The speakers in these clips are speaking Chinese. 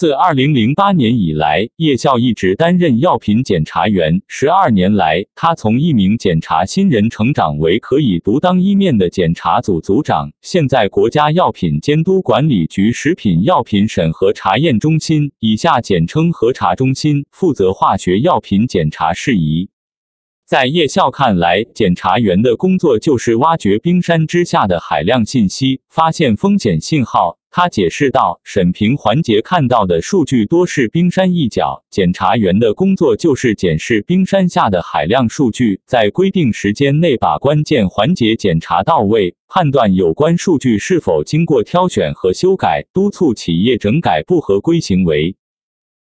自二零零八年以来，叶校一直担任药品检查员。十二年来，他从一名检查新人成长为可以独当一面的检查组组长。现在，国家药品监督管理局食品药品审核查验中心（以下简称核查中心）负责化学药品检查事宜。在叶校看来，检查员的工作就是挖掘冰山之下的海量信息，发现风险信号。他解释道：“审评环节看到的数据多是冰山一角，检查员的工作就是检视冰山下的海量数据，在规定时间内把关键环节检查到位，判断有关数据是否经过挑选和修改，督促企业整改不合规行为。”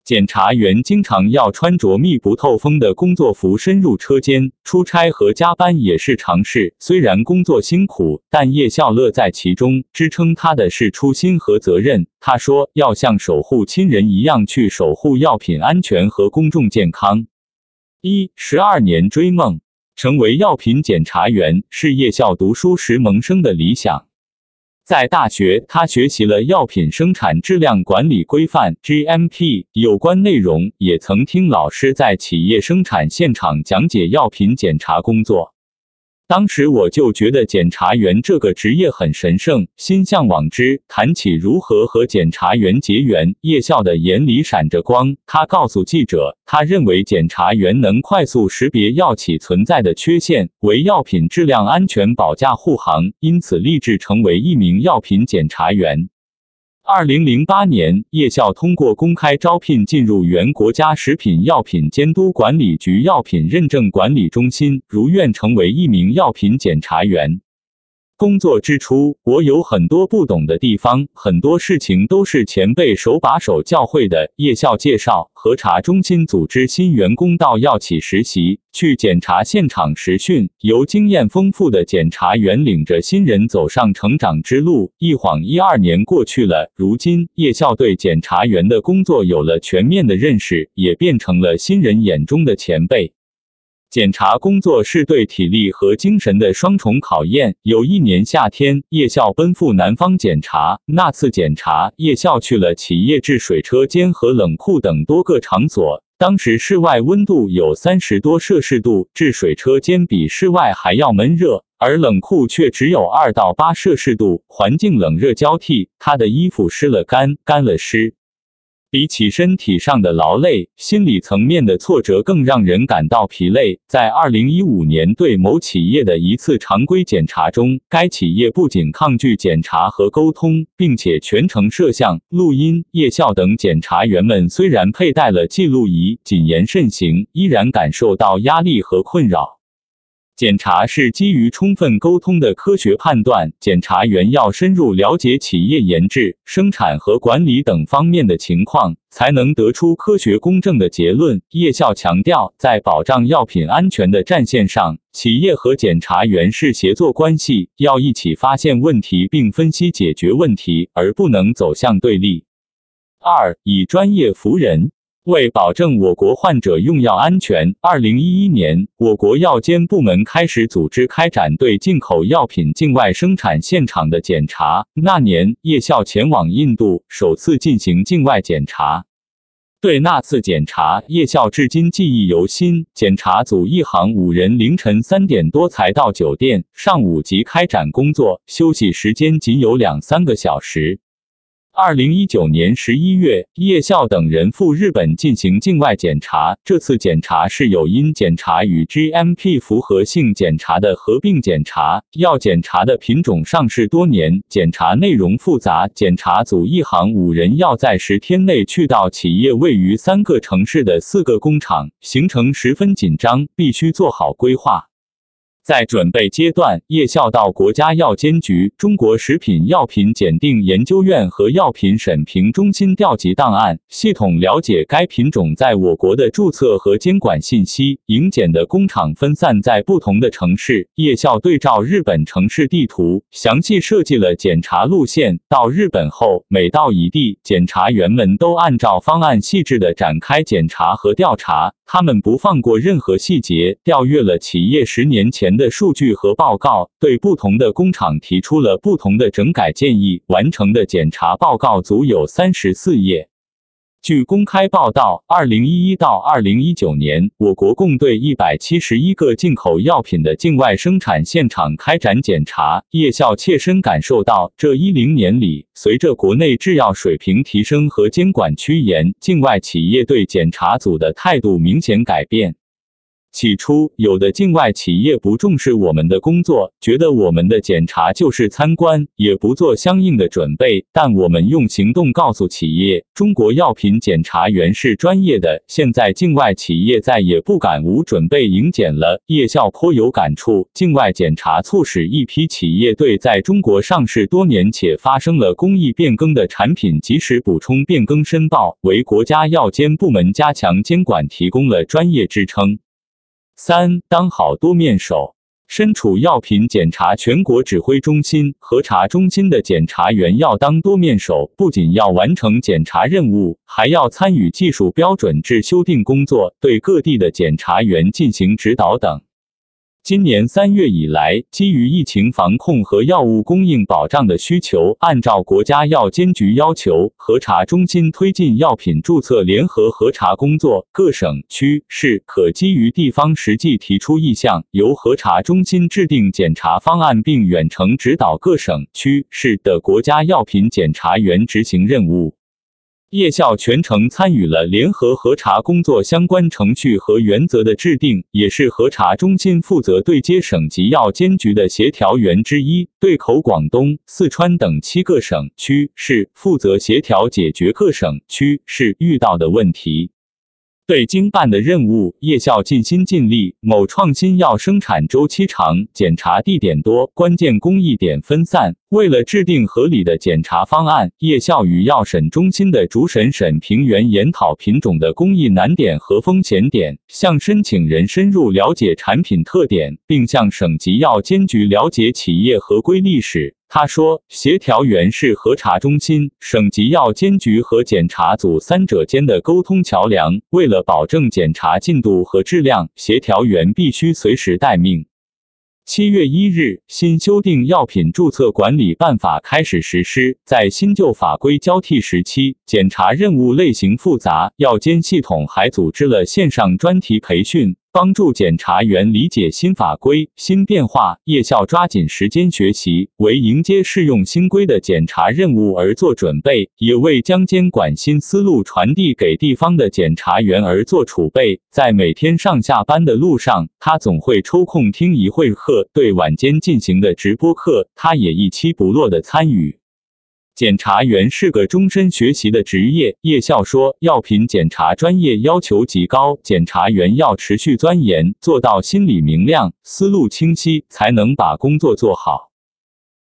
检查员经常要穿着密不透风的工作服深入车间，出差和加班也是常事。虽然工作辛苦，但叶笑乐在其中。支撑他的是初心和责任。他说：“要像守护亲人一样去守护药品安全和公众健康。”一十二年追梦，成为药品检查员是叶笑读书时萌生的理想。在大学，他学习了药品生产质量管理规范 （GMP） 有关内容，也曾听老师在企业生产现场讲解药品检查工作。当时我就觉得检察员这个职业很神圣，心向往之。谈起如何和检察员结缘，叶笑的眼里闪着光。他告诉记者，他认为检察员能快速识别药企存在的缺陷，为药品质量安全保驾护航，因此立志成为一名药品检察员。二零零八年，叶校通过公开招聘进入原国家食品药品监督管理局药品认证管理中心，如愿成为一名药品检查员。工作之初，我有很多不懂的地方，很多事情都是前辈手把手教会的。夜校介绍，核查中心组织新员工到药企实习，去检查现场实训，由经验丰富的检查员领着新人走上成长之路。一晃一二年过去了，如今夜校对检查员的工作有了全面的认识，也变成了新人眼中的前辈。检查工作是对体力和精神的双重考验。有一年夏天，叶校奔赴南方检查。那次检查，叶校去了企业制水车间和冷库等多个场所。当时室外温度有三十多摄氏度，制水车间比室外还要闷热，而冷库却只有二到八摄氏度，环境冷热交替。他的衣服湿了干，干了湿。比起身体上的劳累，心理层面的挫折更让人感到疲累。在二零一五年对某企业的一次常规检查中，该企业不仅抗拒检查和沟通，并且全程摄像、录音、夜校等。检查员们虽然佩戴了记录仪，谨言慎行，依然感受到压力和困扰。检查是基于充分沟通的科学判断，检查员要深入了解企业研制、生产和管理等方面的情况，才能得出科学公正的结论。叶校强调，在保障药品安全的战线上，企业和检查员是协作关系，要一起发现问题并分析解决问题，而不能走向对立。二，以专业服人。为保证我国患者用药安全，二零一一年，我国药监部门开始组织开展对进口药品境外生产现场的检查。那年，叶校前往印度，首次进行境外检查。对那次检查，叶校至今记忆犹新。检查组一行五人，凌晨三点多才到酒店，上午即开展工作，休息时间仅有两三个小时。二零一九年十一月，叶校等人赴日本进行境外检查。这次检查是有因检查与 GMP 符合性检查的合并检查。要检查的品种上市多年，检查内容复杂。检查组一行五人要在十天内去到企业位于三个城市的四个工厂，行程十分紧张，必须做好规划。在准备阶段，叶校到国家药监局、中国食品药品检定研究院和药品审评中心调集档案，系统了解该品种在我国的注册和监管信息。营检的工厂分散在不同的城市，叶校对照日本城市地图，详细设计了检查路线。到日本后，每到一地，检查员们都按照方案细致的展开检查和调查，他们不放过任何细节，调阅了企业十年前。的数据和报告，对不同的工厂提出了不同的整改建议。完成的检查报告足有三十四页。据公开报道，二零一一到二零一九年，我国共对一百七十一个进口药品的境外生产现场开展检查。叶校切身感受到，这一零年里，随着国内制药水平提升和监管趋严，境外企业对检查组的态度明显改变。起初，有的境外企业不重视我们的工作，觉得我们的检查就是参观，也不做相应的准备。但我们用行动告诉企业，中国药品检查员是专业的。现在，境外企业再也不敢无准备迎检了。叶校颇有感触，境外检查促使一批企业对在中国上市多年且发生了工艺变更的产品及时补充变更申报，为国家药监部门加强监管提供了专业支撑。三当好多面手，身处药品检查全国指挥中心、核查中心的检查员要当多面手，不仅要完成检查任务，还要参与技术标准制修订工作，对各地的检查员进行指导等。今年三月以来，基于疫情防控和药物供应保障的需求，按照国家药监局要求，核查中心推进药品注册联合核查工作。各省区市可基于地方实际提出意向，由核查中心制定检查方案，并远程指导各省区市的国家药品检查员执行任务。叶校全程参与了联合核查工作相关程序和原则的制定，也是核查中心负责对接省级药监局的协调员之一，对口广东、四川等七个省区市负责协调解决各省区市遇到的问题。对经办的任务，叶校尽心尽力。某创新药生产周期长，检查地点多，关键工艺点分散。为了制定合理的检查方案，叶校与药审中心的主审审评员研讨品种的工艺难点和风险点，向申请人深入了解产品特点，并向省级药监局了解企业合规历史。他说：“协调员是核查中心、省级药监局和检查组三者间的沟通桥梁。为了保证检查进度和质量，协调员必须随时待命。”七月一日，新修订药品注册管理办法开始实施。在新旧法规交替时期，检查任务类型复杂，药监系统还组织了线上专题培训。帮助检察员理解新法规、新变化，夜校抓紧时间学习，为迎接适用新规的检查任务而做准备，也为将监管新思路传递给地方的检察员而做储备。在每天上下班的路上，他总会抽空听一会课，对晚间进行的直播课，他也一期不落的参与。检察员是个终身学习的职业，叶笑说，药品检查专业要求极高，检察员要持续钻研，做到心里明亮、思路清晰，才能把工作做好。